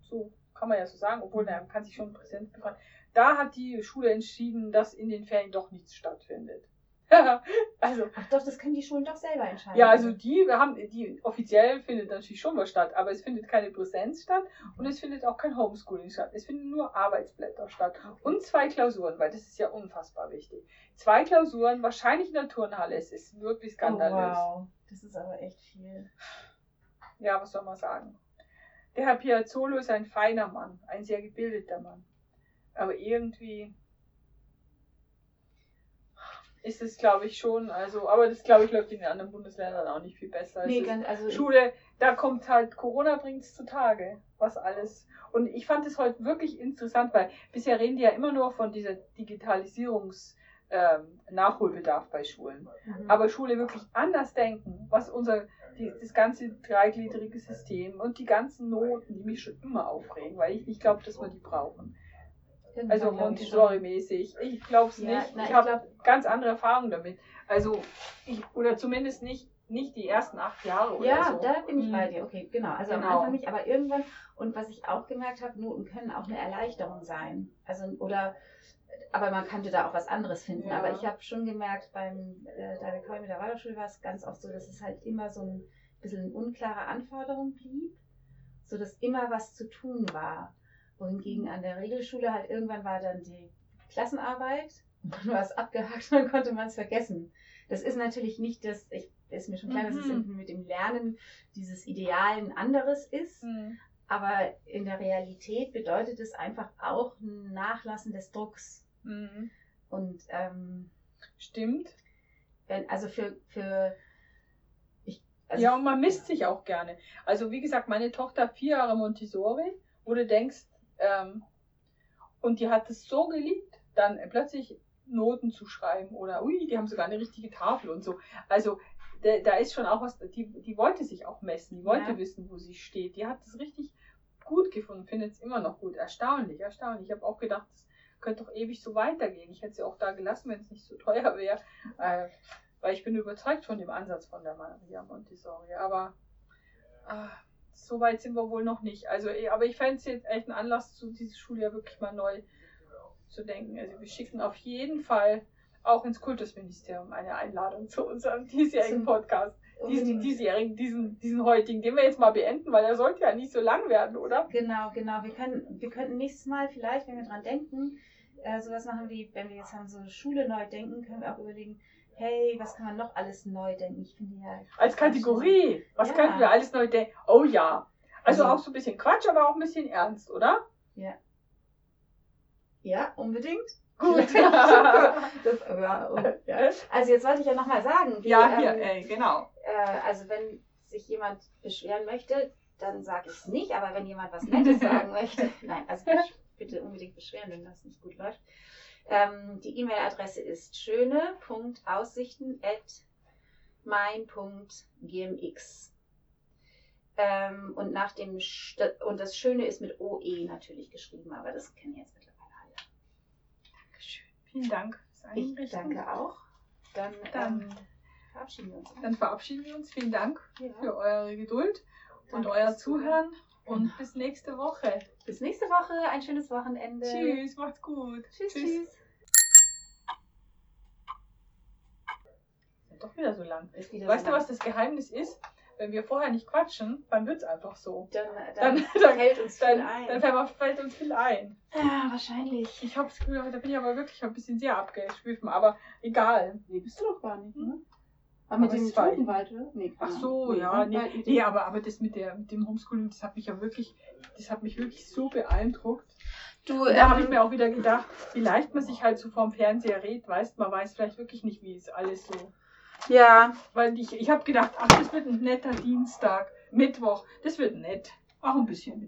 So kann man ja so sagen, obwohl man kann sich schon Präsenz befahren. Da hat die Schule entschieden, dass in den Ferien doch nichts stattfindet. also, Ach doch, das können die Schulen doch selber entscheiden. Ja, also die haben, die offiziell findet natürlich schon was statt, aber es findet keine Präsenz statt und es findet auch kein Homeschooling statt. Es finden nur Arbeitsblätter statt okay. und zwei Klausuren, weil das ist ja unfassbar wichtig. Zwei Klausuren, wahrscheinlich in der Turnhalle. Es ist wirklich skandalös. Oh, wow, das ist aber echt viel. Ja, was soll man sagen? Der Herr Piazzolo ist ein feiner Mann, ein sehr gebildeter Mann. Aber irgendwie ist es, glaube ich, schon. Also, aber das, glaube ich, läuft in den anderen Bundesländern auch nicht viel besser. Nee, ganz, also Schule, da kommt halt, Corona bringt es zutage, was alles. Und ich fand es heute wirklich interessant, weil bisher reden die ja immer nur von dieser Digitalisierungs- ähm, Nachholbedarf bei Schulen. Mhm. Aber Schule wirklich anders denken, was unser, die, das ganze dreigliedrige System und die ganzen Noten, die mich schon immer aufregen, weil ich nicht glaube, dass wir die brauchen. Also Montessori-mäßig. Ich glaube es ja, nicht. Na, ich, habe ganz andere Erfahrungen damit. Also, ich, oder zumindest nicht, nicht die ersten acht Jahre oder ja, so. Ja, da bin ich bei hm. dir. Okay, genau. Also genau. am Anfang nicht, aber irgendwann, und was ich auch gemerkt habe, Noten können auch eine Erleichterung sein. Also, oder, aber man könnte da auch was anderes finden. Ja. Aber ich habe schon gemerkt, beim äh, David Coy mit der Waldorfschule war es ganz oft so, dass es halt immer so ein bisschen unklare Anforderung blieb. So dass immer was zu tun war wohingegen an der Regelschule halt irgendwann war dann die Klassenarbeit und war es abgehakt und dann konnte man es vergessen. Das ist natürlich nicht das, ich, ist mir schon klar, mhm. dass es mhm. mit dem Lernen dieses Idealen anderes ist. Mhm. Aber in der Realität bedeutet es einfach auch ein Nachlassen des Drucks. Mhm. Und ähm, stimmt. Wenn, also für, für ich, also ja, und man misst sich auch gerne. Also wie gesagt, meine Tochter vier Jahre Montessori, wo du denkst, ähm, und die hat es so geliebt, dann plötzlich Noten zu schreiben oder ui, die haben sogar eine richtige Tafel und so. Also da, da ist schon auch was, die, die wollte sich auch messen, die wollte ja. wissen, wo sie steht. Die hat es richtig gut gefunden, findet es immer noch gut. Erstaunlich, erstaunlich. Ich habe auch gedacht, das könnte doch ewig so weitergehen. Ich hätte sie auch da gelassen, wenn es nicht so teuer wäre. Äh, weil ich bin überzeugt von dem Ansatz von der Maria Montessori. Aber äh, so weit sind wir wohl noch nicht. Also, aber ich fände es jetzt echt ein Anlass, zu dieses Schuljahr wirklich mal neu zu denken. Also wir schicken auf jeden Fall auch ins Kultusministerium eine Einladung zu unserem diesjährigen Podcast. Diesen, diesjährigen, diesen, diesen heutigen, den wir jetzt mal beenden, weil er sollte ja nicht so lang werden, oder? Genau, genau. Wir können, wir könnten nächstes Mal vielleicht, wenn wir dran denken, äh, sowas machen wie, wenn wir jetzt an so Schule neu denken, können wir auch überlegen, hey, was kann man noch alles neu denken? Ich finde ja. Als Kategorie. Was Ja. könnten wir alles neu denken? Oh ja. Also Also- auch so ein bisschen Quatsch, aber auch ein bisschen ernst, oder? Ja, unbedingt. Gut. das, ja, und, ja. Also jetzt wollte ich ja nochmal sagen, wie, ja, hier, ähm, ey, genau. äh, also wenn sich jemand beschweren möchte, dann sage ich es nicht, aber wenn jemand was Nettes sagen möchte, nein, also bitte unbedingt beschweren, wenn das nicht gut läuft. Ähm, die E-Mail-Adresse ist schöne.aussichten@mein.gmx. Ähm, und nach dem St und das Schöne ist mit OE natürlich geschrieben, aber das kennen jetzt mittlerweile alle. Dankeschön. Vielen Dank fürs Ich danke auch. Dann, Dann- ähm, verabschieden wir uns. Dann verabschieden wir uns. Vielen Dank Ja. für eure Geduld und Danke euer fürs Zuhören. Und bis nächste Woche. Bis nächste Woche. Ein schönes Wochenende. Tschüss, macht's gut. Tschüss, tschüss. Doch wieder so lang. Ist wieder Weißt so du, was das Geheimnis ist? Wenn wir vorher nicht quatschen, dann wird's einfach so. Dann, Dann- dann, dann- fällt uns viel Dann, ein. dann fällt, fällt uns viel ein. ja, wahrscheinlich. Ich habe das Gefühl, da bin ich aber wirklich ein bisschen sehr abgeschwiffen. Aber egal. Nee, bist du doch gar nicht, ne? Aber Aber mit dem Totenwald, oder? Nee, Ach so, Ahnung. ja, nee, nee aber, aber das mit, der, mit dem Homeschooling, das hat mich ja wirklich, das hat mich wirklich so beeindruckt. Du, da habe ich ähm, mir auch wieder gedacht, wie leicht man sich halt so vorm Fernseher redet, weißt man weiß vielleicht wirklich nicht, wie es alles so. ja, Weil ich, ich habe gedacht, ach, das wird ein netter Dienstag, Mittwoch, das wird nett. Auch ein bisschen